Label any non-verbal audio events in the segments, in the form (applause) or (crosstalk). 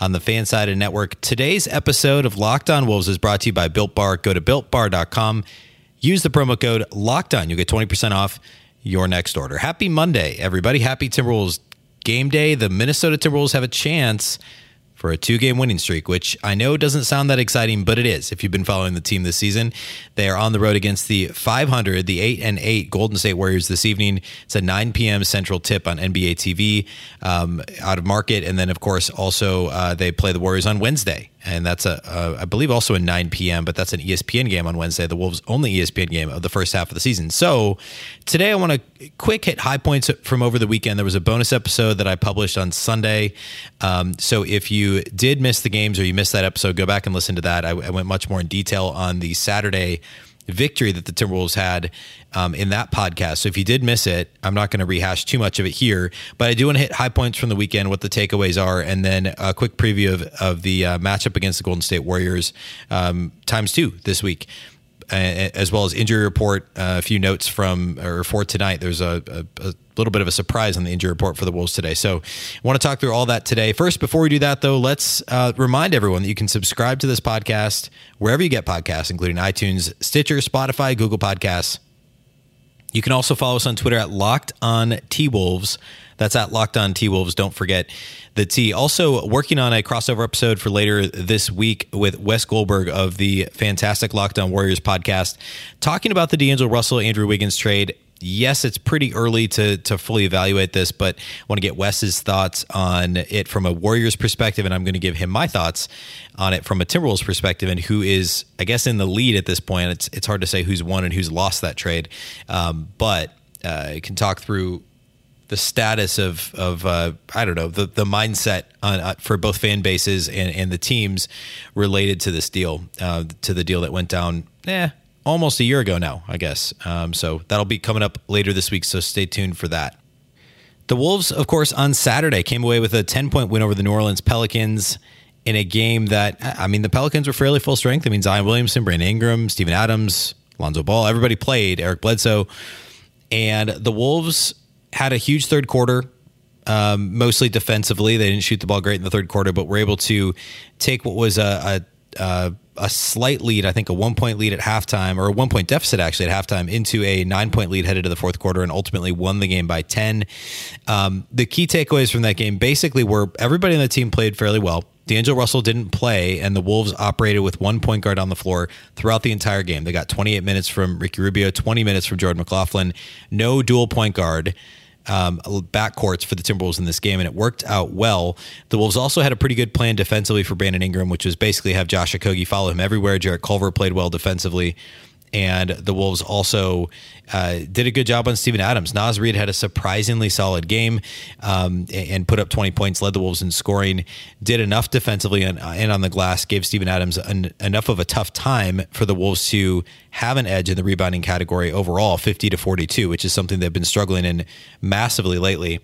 on the fan side Fansided Network. Today's episode of Locked On Wolves is brought to you by Built Bar. Go to builtbar.com, use the promo code Locked On. You'll get 20% off your next order. Happy Monday, everybody. Happy Timberwolves game day. The Minnesota Timberwolves have a chance for a two game winning streak, which I know doesn't sound that exciting, but it is. If you've been following the team this season, they are on the road against the 500, the 8 and 8 Golden State Warriors this evening. It's a 9 p.m. Central tip on NBA TV um, out of market. And then, of course, also uh, they play the Warriors on Wednesday and that's I believe also a 9 p.m. But that's an ESPN game on Wednesday, the Wolves' only ESPN game of the first half of the season. So today I want to quick hit high points from over the weekend. There was a bonus episode that I published on Sunday. Um, so if you did miss the games or you missed that episode, go back and listen to that. I, I went much more in detail on the Saturday victory that the Timberwolves had um, in that podcast. So if you did miss it, I'm not going to rehash too much of it here, but I do want to hit high points from the weekend, what the takeaways are, and then a quick preview of, of the uh, matchup against the Golden State Warriors um, times two this week. As well as injury report, uh, a few notes from or for tonight. There's a, a, a little bit of a surprise on the injury report for the Wolves today. So I want to talk through all that today. First, before we do that, though, let's uh, remind everyone that you can subscribe to this podcast wherever you get podcasts, including iTunes, Stitcher, Spotify, Google Podcasts. You can also follow us on Twitter at Locked On T Wolves. That's at Locked On T Wolves. Don't forget the T. Also, working on a crossover episode for later this week with Wes Goldberg of the fantastic Locked On Warriors podcast, talking about the D'Angelo Russell Andrew Wiggins trade yes, it's pretty early to to fully evaluate this, but I want to get Wes's thoughts on it from a Warriors perspective, and I'm going to give him my thoughts on it from a Timberwolves perspective, and who is, I guess, in the lead at this point. It's it's hard to say who's won and who's lost that trade, um, but uh, can talk through the status of of uh, I don't know the the mindset on, uh, for both fan bases and, and the teams related to this deal uh, to the deal that went down. Eh, almost a year ago now, I guess. Um, so that'll be coming up later this week. So stay tuned for that. The Wolves, of course, on Saturday came away with a 10 point win over the New Orleans Pelicans in a game that, I mean, the Pelicans were fairly full strength. I mean, Zion Williamson, Brandon Ingram, Steven Adams, Lonzo Ball, everybody played, Eric Bledsoe. And the Wolves had a huge third quarter, um, mostly defensively. They didn't shoot the ball great in the third quarter, but were able to take what was a, a, a a slight lead, I think a one point lead at halftime, or a one point deficit actually at halftime, into a nine point lead headed to the fourth quarter, and ultimately won the game by 10. Um, the key takeaways from that game basically were everybody on the team played fairly well. D'Angelo Russell didn't play, and the Wolves operated with one point guard on the floor throughout the entire game. They got 28 minutes from Ricky Rubio, 20 minutes from Jordan McLaughlin, no dual point guard um, backcourts for the Timberwolves in this game, and it worked out well. The Wolves also had a pretty good plan defensively for Brandon Ingram, which was basically have Josh Okogie follow him everywhere. Jarrett Culver played well defensively and the Wolves also uh, did a good job on Steven Adams. Naz Reid had a surprisingly solid game um, and put up 20 points, led the Wolves in scoring, did enough defensively and, and on the glass, gave Steven Adams an, enough of a tough time for the Wolves to have an edge in the rebounding category overall, 50 to 42, which is something they've been struggling in massively lately.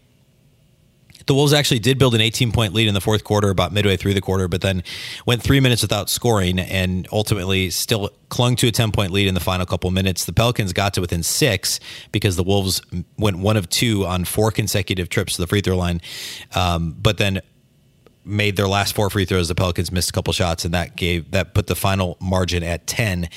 The Wolves actually did build an 18 point lead in the fourth quarter, about midway through the quarter, but then went three minutes without scoring and ultimately still clung to a 10 point lead in the final couple minutes. The Pelicans got to within six because the Wolves went one of two on four consecutive trips to the free throw line. Um, but then made their last four free throws. The Pelicans missed a couple shots, and that gave that put the final margin at ten.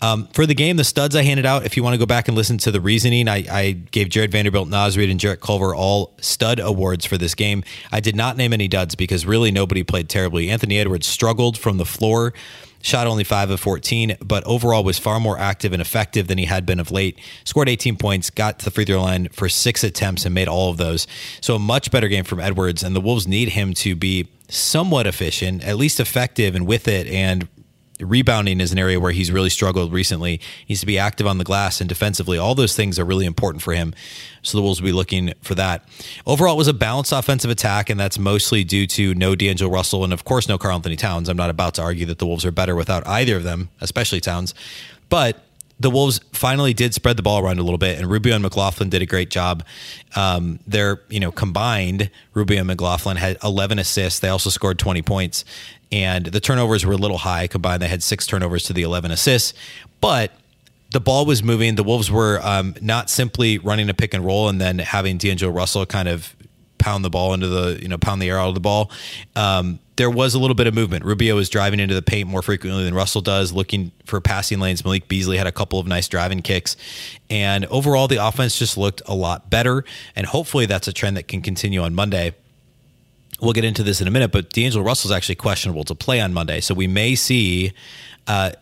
Um, for the game, the studs I handed out. If you want to go back and listen to the reasoning, I, I gave Jared Vanderbilt, Naz Reid, and Jarrett Culver all stud awards for this game. I did not name any duds because really nobody played terribly. Anthony Edwards struggled from the floor shot only 5 of 14, but overall was far more active and effective than he had been of late. Scored 18 points, got to the free throw line for six attempts and made all of those. So a much better game from Edwards, and the Wolves need him to be somewhat efficient, at least effective and with it, and rebounding is an area where he's really struggled recently. He needs to be active on the glass and defensively. All those things are really important for him. So the Wolves will be looking for that. Overall, it was a balanced offensive attack, and that's mostly due to no D'Angelo Russell and, of course, no Karl-Anthony Towns. I'm not about to argue that the Wolves are better without either of them, especially Towns. But the Wolves finally did spread the ball around a little bit, and Rubio and McLaughlin did a great job. Um, they're you know combined. Rubio and McLaughlin had 11 assists. They also scored 20 points, and the turnovers were a little high combined. They had six turnovers to the 11 assists, but the ball was moving. The Wolves were um, not simply running a pick and roll and then having D'Angelo Russell kind of pound the ball into the you know pound the air out of the ball. Um, there was a little bit of movement. Rubio was driving into the paint more frequently than Russell does, looking for passing lanes. Malik Beasley had a couple of nice driving kicks, and overall the offense just looked a lot better. And hopefully that's a trend that can continue on Monday. We'll get into this in a minute, but D'Angelo Russell is actually questionable to play on Monday, so we may see. Uh,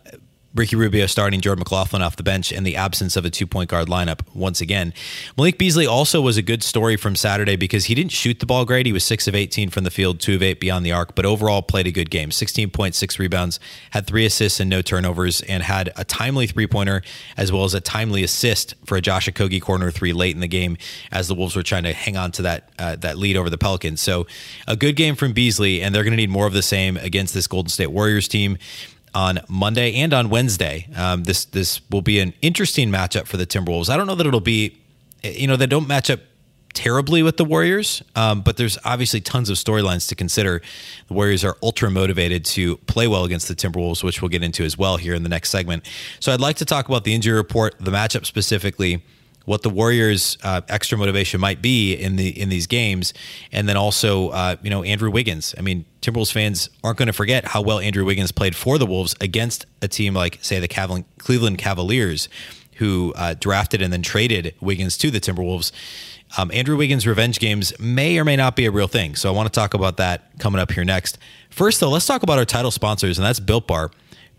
Ricky Rubio starting Jordan McLaughlin off the bench in the absence of a two point guard lineup once again. Malik Beasley also was a good story from Saturday because he didn't shoot the ball great. He was 6 of 18 from the field, 2 of 8 beyond the arc, but overall played a good game. 16.6 rebounds, had three assists and no turnovers, and had a timely three pointer as well as a timely assist for a Josh Okogie corner three late in the game as the Wolves were trying to hang on to that, uh, that lead over the Pelicans. So a good game from Beasley, and they're going to need more of the same against this Golden State Warriors team on Monday and on Wednesday. Um, this this will be an interesting matchup for the Timberwolves. I don't know that it'll be, you know, they don't match up terribly with the Warriors, um, but there's obviously tons of storylines to consider. The Warriors are ultra motivated to play well against the Timberwolves, which we'll get into as well here in the next segment. So I'd like to talk about the injury report, the matchup specifically what the Warriors' uh, extra motivation might be in the in these games, and then also uh, you know Andrew Wiggins. I mean, Timberwolves fans aren't going to forget how well Andrew Wiggins played for the Wolves against a team like say the Cleveland Cavaliers, who uh, drafted and then traded Wiggins to the Timberwolves. Um, Andrew Wiggins' revenge games may or may not be a real thing. So I want to talk about that coming up here next. First, though, let's talk about our title sponsors, and that's Built Bar.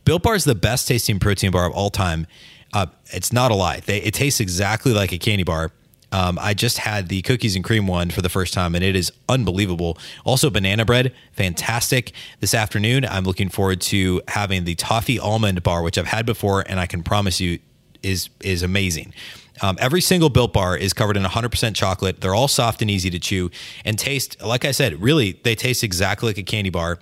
Built Bar is the best tasting protein bar of all time. Uh, it's not a lie. They, it tastes exactly like a candy bar. Um, I just had the cookies and cream one for the first time, and it is unbelievable. Also, banana bread, fantastic. This afternoon, I'm looking forward to having the toffee almond bar, which I've had before, and I can promise you is is amazing. Um, every single built bar is covered in 100% chocolate. They're all soft and easy to chew and taste, like I said, really, they taste exactly like a candy bar.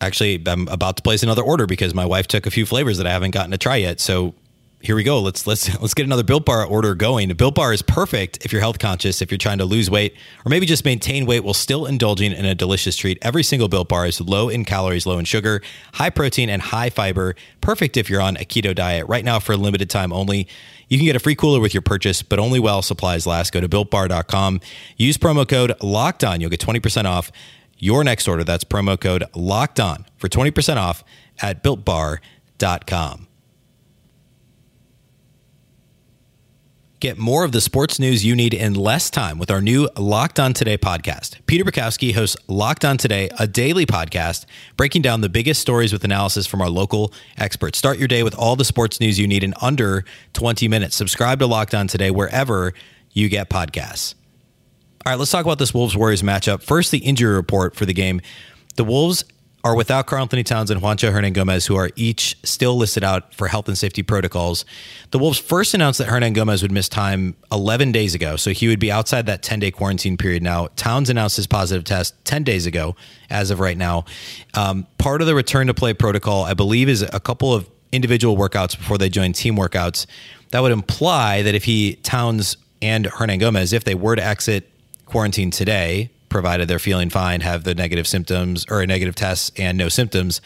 Actually, I'm about to place another order because my wife took a few flavors that I haven't gotten to try yet. So here we go. Let's let's (laughs) let's get another Built Bar order going. Built Bar is perfect if you're health conscious, if you're trying to lose weight, or maybe just maintain weight while still indulging in a delicious treat. Every single Built Bar is low in calories, low in sugar, high protein, and high fiber. Perfect if you're on a keto diet. Right now, for a limited time only, you can get a free cooler with your purchase, but only while supplies last. Go to builtbar.com. Use promo code Locked On. You'll get twenty percent off your next order. That's promo code Locked On for twenty percent off at builtbar.com. Get more of the sports news you need in less time with our new Locked On Today podcast. Peter Bukowski hosts Locked On Today, a daily podcast breaking down the biggest stories with analysis from our local experts. Start your day with all the sports news you need in under 20 minutes. Subscribe to Locked On Today wherever you get podcasts. All right, let's talk about this Wolves Warriors matchup. First, the injury report for the game. The Wolves are without Karl-Anthony Towns and Juancho Hernangomez, who are each still listed out for health and safety protocols. The Wolves first announced that Hernangomez would miss time 11 days ago, so he would be outside that 10 day quarantine period now. Towns announced his positive test 10 days ago, as of right now. Um, part of the return to play protocol, I believe, is a couple of individual workouts before they join team workouts. That would imply that if he, Towns, and Hernangomez, if they were to exit quarantine today, provided they're feeling fine, have the negative symptoms or a negative test and no symptoms,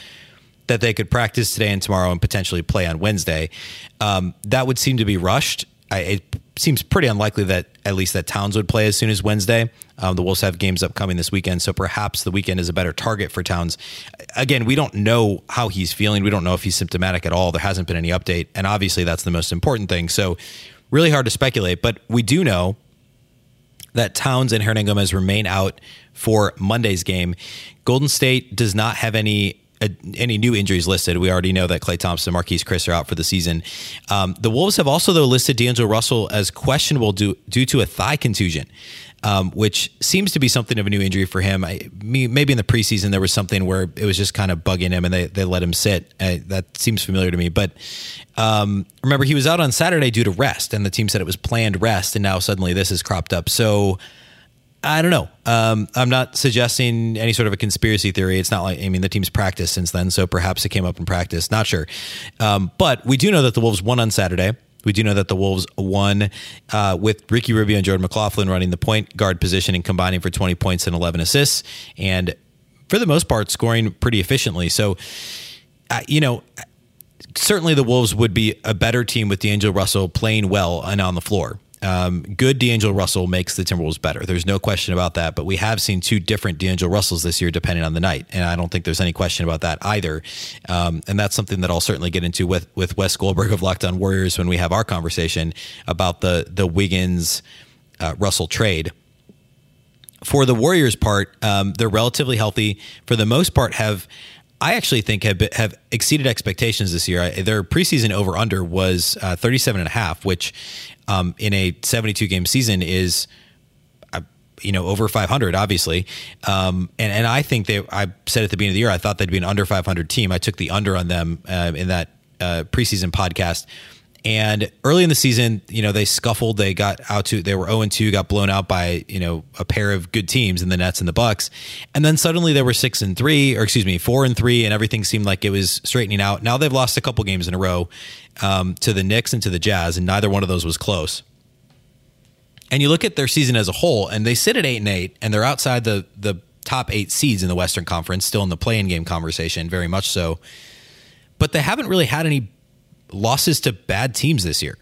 that they could practice today and tomorrow and potentially play on Wednesday. Um, that would seem to be rushed. I, it seems pretty unlikely that at least that Towns would play as soon as Wednesday. Um, the Wolves have games upcoming this weekend, so perhaps the weekend is a better target for Towns. Again, we don't know how he's feeling. We don't know if he's symptomatic at all. There hasn't been any update, and obviously that's the most important thing. So, really hard to speculate, but we do know that Towns and Hernangomez remain out for Monday's game. Golden State does not have any uh, any new injuries listed. We already know that Klay Thompson, Marquese Chriss are out for the season. Um, the Wolves have also though listed D'Angelo Russell as questionable due, due to a thigh contusion. Um, which seems to be something of a new injury for him. I, maybe in the preseason there was something where it was just kind of bugging him and they, they let him sit. Uh, that seems familiar to me. But um, remember, he was out on Saturday due to rest, and the team said it was planned rest, and now suddenly this has cropped up. So I don't know. Um, I'm not suggesting any sort of a conspiracy theory. It's not like I mean the team's practiced since then, so perhaps it came up in practice. Not sure, um, but we do know that the Wolves won on Saturday. We do know that the Wolves won uh, with Ricky Rubio and Jordan McLaughlin running the point guard position and combining for 20 points and 11 assists, and for the most part scoring pretty efficiently. So, uh, you know, certainly the Wolves would be a better team with D'Angelo Russell playing well and on the floor. Um, good D'Angelo Russell makes the Timberwolves better. There's no question about that. But we have seen two different D'Angelo Russells this year, depending on the night, and I don't think there's any question about that either. Um, and that's something that I'll certainly get into with with Wes Goldberg of Locked On Warriors when we have our conversation about the the Wiggins uh, Russell trade. For the Warriors' part, um, they're relatively healthy. For the most part, have I actually think have have exceeded expectations this year. Their preseason over under was uh, 37 and a half, which um, in a 72 game season is uh, you know over 500 obviously um, and and I think they I said at the beginning of the year I thought they'd be an under 500 team I took the under on them uh, in that uh, preseason podcast and early in the season, you know, they scuffled. They got out to they were 0 2, got blown out by, you know, a pair of good teams in the Nets and the Bucks. And then suddenly they were 6 and 3, or excuse me, 4 and 3 and everything seemed like it was straightening out. Now they've lost a couple games in a row um, to the Knicks and to the Jazz and neither one of those was close. And you look at their season as a whole and they sit at 8 and 8 and they're outside the the top 8 seeds in the Western Conference, still in the play-in game conversation, very much so. But they haven't really had any losses to bad teams this year.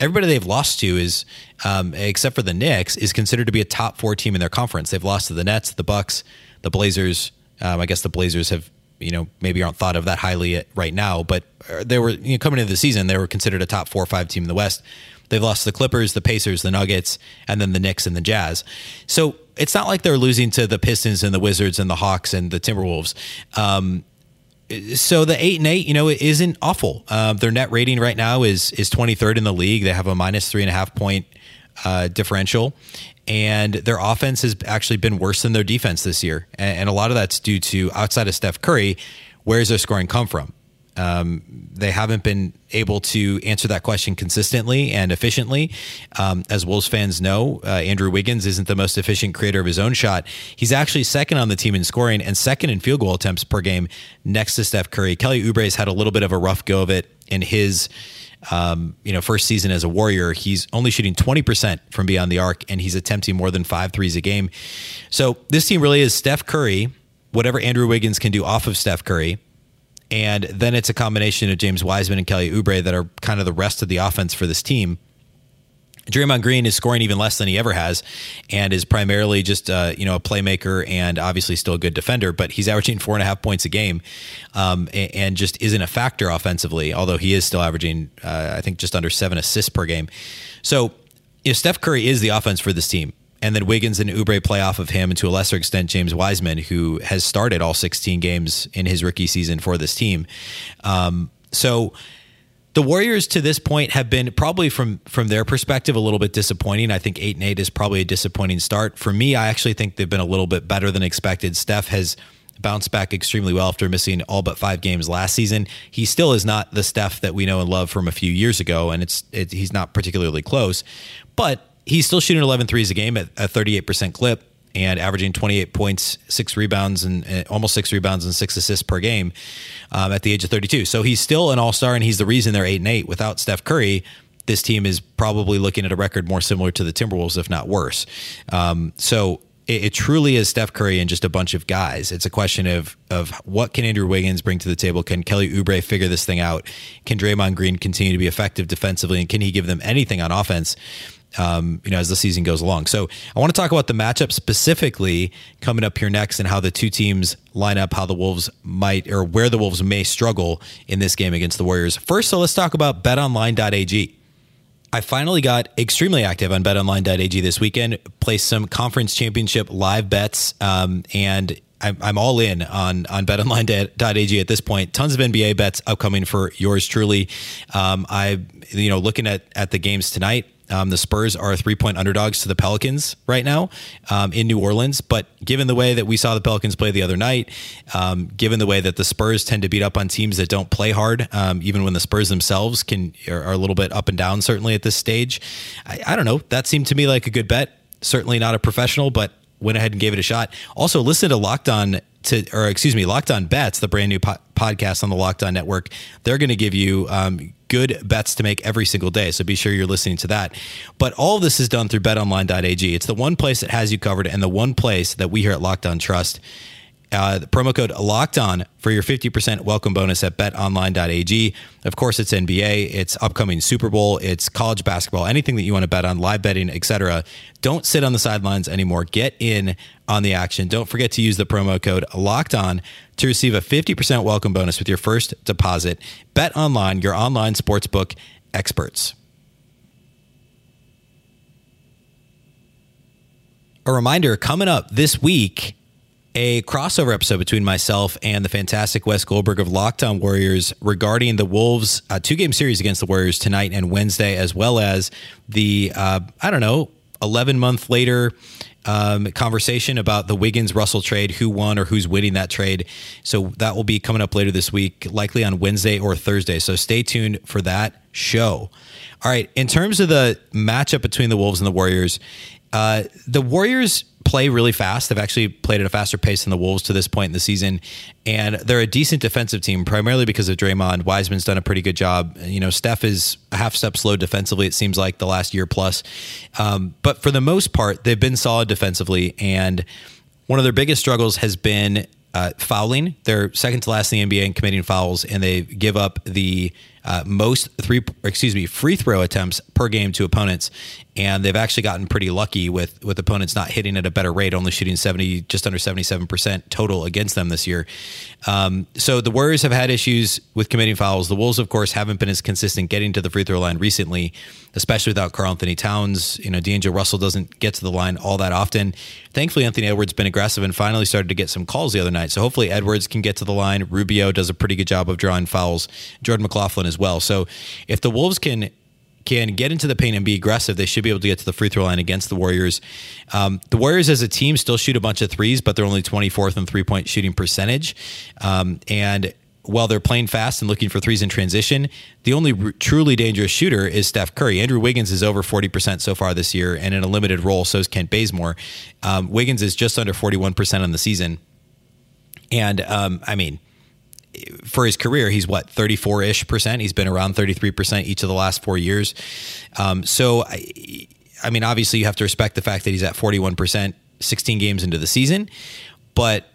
Everybody they've lost to is, um, except for the Knicks, is considered to be a top four team in their conference. They've lost to the Nets, the Bucks, the Blazers. Um, I guess the Blazers have, you know, maybe aren't thought of that highly right now, but uh, they were you know, coming into the season. They were considered a top four or five team in the West. They've lost to the Clippers, the Pacers, the Nuggets, and then the Knicks and the Jazz. So it's not like they're losing to the Pistons and the Wizards and the Hawks and the Timberwolves. Um, so the eight and eight, you know, it isn't awful. Um, their net rating right now is is 23rd in the league. They have a minus three and a half point uh, differential, and their offense has actually been worse than their defense this year. And, and a lot of that's due to outside of Steph Curry, where's their scoring come from? Um, they haven't been able to answer that question consistently and efficiently. Um, as Wolves fans know, uh, Andrew Wiggins isn't the most efficient creator of his own shot. He's actually second on the team in scoring and second in field goal attempts per game next to Steph Curry. Kelly Oubre's had a little bit of a rough go of it in his um, you know, first season as a Warrior, he's only shooting 20% from beyond the arc, and he's attempting more than five threes a game. So this team really is Steph Curry, whatever Andrew Wiggins can do off of Steph Curry, and then it's a combination of James Wiseman and Kelly Oubre that are kind of the rest of the offense for this team. Draymond Green is scoring even less than he ever has, and is primarily just uh, you know a playmaker and obviously still a good defender. But he's averaging four and a half points a game, um, and, just isn't a factor offensively. Although he is still averaging, uh, I think, just under seven assists per game. So, know, Steph Curry is the offense for this team and then Wiggins and Oubre play off of him, and to a lesser extent, James Wiseman, who has started all 16 games in his rookie season for this team. Um, so the Warriors to this point have been probably from from their perspective a little bit disappointing. I think eight and eight is probably a disappointing start for me. I actually think they've been a little bit better than expected. Steph has bounced back extremely well after missing all but five games last season. He still is not the Steph that we know and love from a few years ago, and it's it, he's not particularly close, but he's still shooting 11 threes a game at a 38% clip and averaging 28 points, six rebounds, and almost six rebounds and six assists per game um, at the age of 32. So he's still an all star, and he's the reason they're eight and eight. Without Steph Curry, this team is probably looking at a record more similar to the Timberwolves, if not worse. Um, so it, it, truly is Steph Curry and just a bunch of guys. It's a question of of what can Andrew Wiggins bring to the table? Can Kelly Oubre figure this thing out? Can Draymond Green continue to be effective defensively, and can he give them anything on offense? um, you know, as the season goes along. So I want to talk about the matchup specifically coming up here next and how the two teams line up, how the Wolves might or where the Wolves may struggle in this game against the Warriors. First, so let's talk about betonline.ag. I finally got extremely active on betonline.ag this weekend, placed some conference championship live bets, um, and I'm, I'm all in on on betonline.ag at this point. Tons of NBA bets upcoming for yours truly. Um, I, you know, looking at at the games tonight, Um, the Spurs are three point underdogs to the Pelicans right now um, in New Orleans. But given the way that we saw the Pelicans play the other night, um, given the way that the Spurs tend to beat up on teams that don't play hard, um, even when the Spurs themselves can are, are, a little bit up and down, certainly at this stage, I, I don't know. That seemed to me like a good bet. Certainly not a professional, but went ahead and gave it a shot. Also, listen to Locked On to, or excuse me, Locked On Bets, the brand new po- podcast on the Locked On Network. They're going to give you um, good bets to make every single day. So be sure you're listening to that. But all this is done through betonline.ag. It's the one place that has you covered and the one place that we here at Locked On trust. Uh, the promo code locked on for your 50% welcome bonus at betonline.ag. Of course, it's NBA, it's upcoming Super Bowl, it's college basketball, anything that you want to bet on, live betting, etc. Don't sit on the sidelines anymore. Get in on the action. Don't forget to use the promo code locked on to receive a 50% welcome bonus with your first deposit. Bet online, your online sportsbook experts. A reminder coming up this week a crossover episode between myself and the fantastic Wes Goldberg of Locked On Warriors regarding the Wolves' uh, two game series against the Warriors tonight and Wednesday, as well as the, uh, I don't know, 11 month later um, conversation about the Wiggins Russell trade, who won or who's winning that trade. So that will be coming up later this week, likely on Wednesday or Thursday. So stay tuned for that show. All right. In terms of the matchup between the Wolves and the Warriors, uh, the Warriors play really fast. They've actually played at a faster pace than the Wolves to this point in the season, and they're a decent defensive team, primarily because of Draymond. Wiseman's done a pretty good job. You know, Steph is a half step slow defensively. It seems like the last year plus, um, but for the most part, they've been solid defensively. And one of their biggest struggles has been uh, fouling. They're second to last in the NBA in committing fouls, and they give up the uh, most three, excuse me, free throw attempts per game to opponents, and they've actually gotten pretty lucky with with opponents not hitting at a better rate, only shooting seventy, just under seventy seven percent total against them this year. Um, so the Warriors have had issues with committing fouls. The Wolves, of course, haven't been as consistent getting to the free throw line recently, especially without Karl-Anthony Towns. You know, D'Angelo Russell doesn't get to the line all that often. Thankfully, Anthony Edwards been aggressive and finally started to get some calls the other night. So hopefully Edwards can get to the line. Rubio does a pretty good job of drawing fouls. Jordan McLaughlin as well. So if the Wolves can can get into the paint and be aggressive, they should be able to get to the free throw line against the Warriors. Um, the Warriors as a team still shoot a bunch of threes, but they're only 24th in three point shooting percentage. Um, and while they're playing fast and looking for threes in transition, the only r- truly dangerous shooter is Steph Curry. Andrew Wiggins is over 40% so far this year, and in a limited role, so is Kent Bazemore. Um, Wiggins is just under 41% on the season. And um, I mean, for his career, he's what 34 ish percent. He's been around 33 percent each of the last four years. Um, so, I, I mean, obviously, you have to respect the fact that he's at 41 percent 16 games into the season, but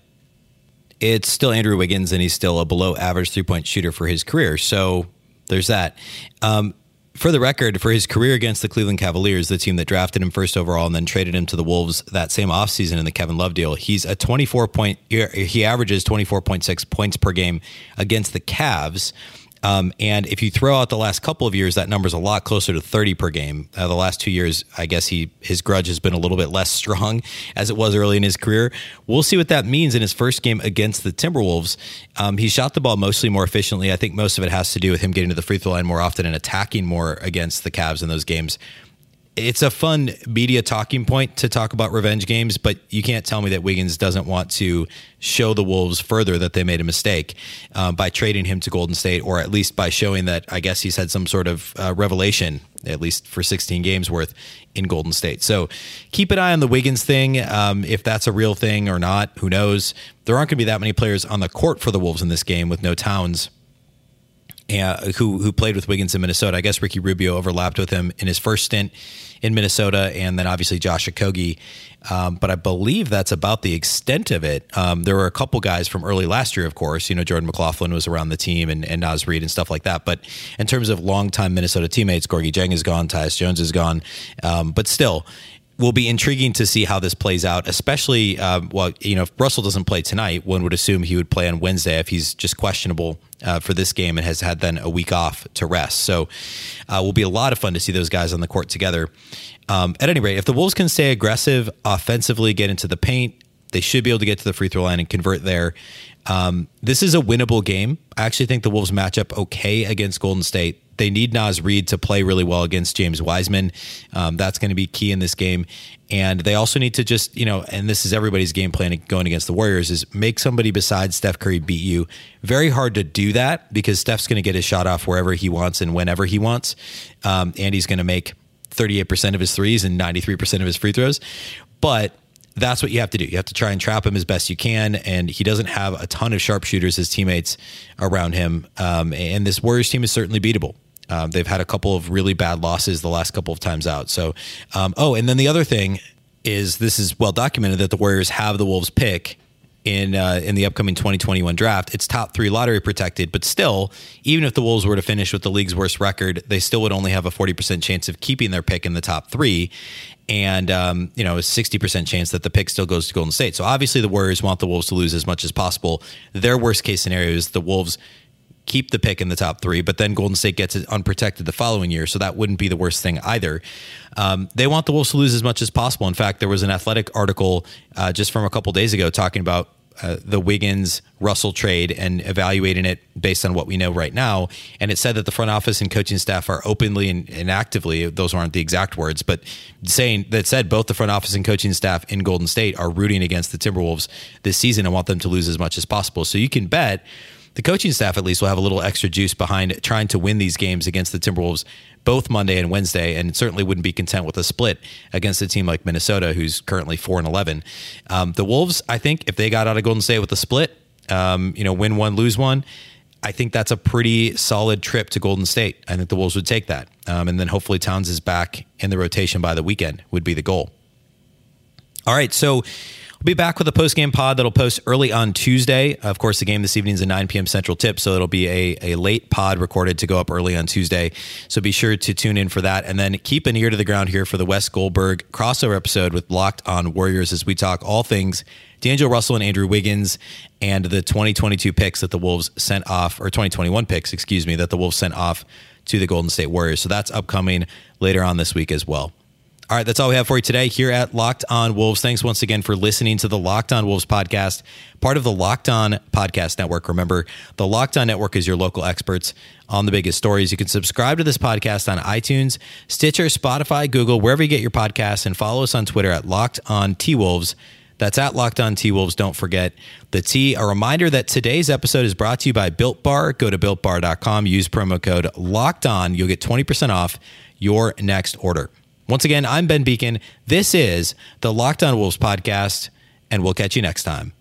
it's still Andrew Wiggins, and he's still a below average three point shooter for his career. So there's that. Um, for the record, for his career against the Cleveland Cavaliers, the team that drafted him first overall and then traded him to the Wolves that same offseason in the Kevin Love deal, he's a 24 point, he averages 24.6 points per game against the Cavs. Um, and if you throw out the last couple of years, that number's a lot closer to 30 per game. Uh, the last two years, I guess he his grudge has been a little bit less (laughs) strong as it was early in his career. We'll see what that means in his first game against the Timberwolves. Um, he shot the ball mostly more efficiently. I think most of it has to do with him getting to the free throw line more often and attacking more against the Cavs in those games it's a fun media talking point to talk about revenge games, but you can't tell me that Wiggins doesn't want to show the Wolves further that they made a mistake um, by trading him to Golden State, or at least by showing that I guess he's had some sort of uh, revelation, at least for 16 games worth in Golden State. So keep an eye on the Wiggins thing. Um, if that's a real thing or not, who knows? There aren't going to be that many players on the court for the Wolves in this game with no Towns uh, who who played with Wiggins in Minnesota. I guess Ricky Rubio overlapped with him in his first stint in Minnesota, and then obviously Josh Okogie. Um, but I believe that's about the extent of it. Um, there were a couple guys from early last year, of course. You know, Jordan McLaughlin was around the team, and, and Naz Reid and stuff like that. But in terms of longtime Minnesota teammates, Gorgui Dieng is gone, Tyus Jones is gone. Um, but still, will be intriguing to see how this plays out, especially, uh, well, you know, if Russell doesn't play tonight, one would assume he would play on Wednesday if he's just questionable uh, for this game and has had then a week off to rest. So, uh, will be a lot of fun to see those guys on the court together. Um, at any rate, if the Wolves can stay aggressive offensively, get into the paint, they should be able to get to the free throw line and convert there. Um, this is a winnable game. I actually think the Wolves match up okay against Golden State they need Naz Reid to play really well against James Wiseman. Um, that's going to be key in this game. And they also need to just, you know, and this is everybody's game plan going against the Warriors is make somebody besides Steph Curry beat you. Very hard to do that because Steph's going to get his shot off wherever he wants and whenever he wants. Um, and he's going to make 38% of his threes and 93% of his free throws. But that's what you have to do. You have to try and trap him as best you can. And he doesn't have a ton of sharpshooters as teammates around him. Um, and this Warriors team is certainly beatable. Um, they've had a couple of really bad losses the last couple of times out. So, um, oh, and then the other thing is this is well documented that the Warriors have the Wolves pick in uh, in the upcoming 2021 draft. It's top three lottery protected, but still, even if the Wolves were to finish with the league's worst record, they still would only have a 40% chance of keeping their pick in the top three, and um, you know a 60% chance that the pick still goes to Golden State. So obviously, the Warriors want the Wolves to lose as much as possible. Their worst case scenario is the Wolves keep the pick in the top three, but then Golden State gets it unprotected the following year. So that wouldn't be the worst thing either. Um, they want the Wolves to lose as much as possible. In fact, there was an athletic article uh, just from a couple days ago talking about uh, the Wiggins Russell trade and evaluating it based on what we know right now. And it said that the front office and coaching staff are openly and, and, actively, those aren't the exact words, but saying that said both the front office and coaching staff in Golden State are rooting against the Timberwolves this season and want them to lose as much as possible. So you can bet the coaching staff at least will have a little extra juice behind trying to win these games against the Timberwolves both Monday and Wednesday, and certainly wouldn't be content with a split against a team like Minnesota, who's currently four and eleven. Um, the Wolves, I think, if they got out of Golden State with a split, um, you know, win one, lose one. I think that's a pretty solid trip to Golden State. I think the Wolves would take that. Um, and then hopefully Towns is back in the rotation by the weekend, would be the goal. All right. So We'll be back with a post game pod that'll post early on Tuesday. Of course, the game this evening is a 9 p.m. Central tip, so it'll be a, a late pod recorded to go up early on Tuesday. So be sure to tune in for that. And then keep an ear to the ground here for the Wes Goldberg crossover episode with Locked on Warriors as we talk all things D'Angelo Russell and Andrew Wiggins and the 2022 picks that the Wolves sent off, or 2021 picks, excuse me, that the Wolves sent off to the Golden State Warriors. So that's upcoming later on this week as well. All right, that's all we have for you today here at Locked On Wolves. Thanks once again for listening to the Locked On Wolves podcast, part of the Locked On Podcast Network. Remember, the Locked On Network is your local experts on the biggest stories. You can subscribe to this podcast on iTunes, Stitcher, Spotify, Google, wherever you get your podcasts, and follow us on Twitter at Locked On T Wolves. That's at Locked On T Wolves. Don't forget the T. A reminder that today's episode is brought to you by Built Bar. Go to builtbar.com, use promo code Locked On. You'll get 20% off your next order. Once again, I'm Ben Beecken. This is the Locked On Wolves podcast, and we'll catch you next time.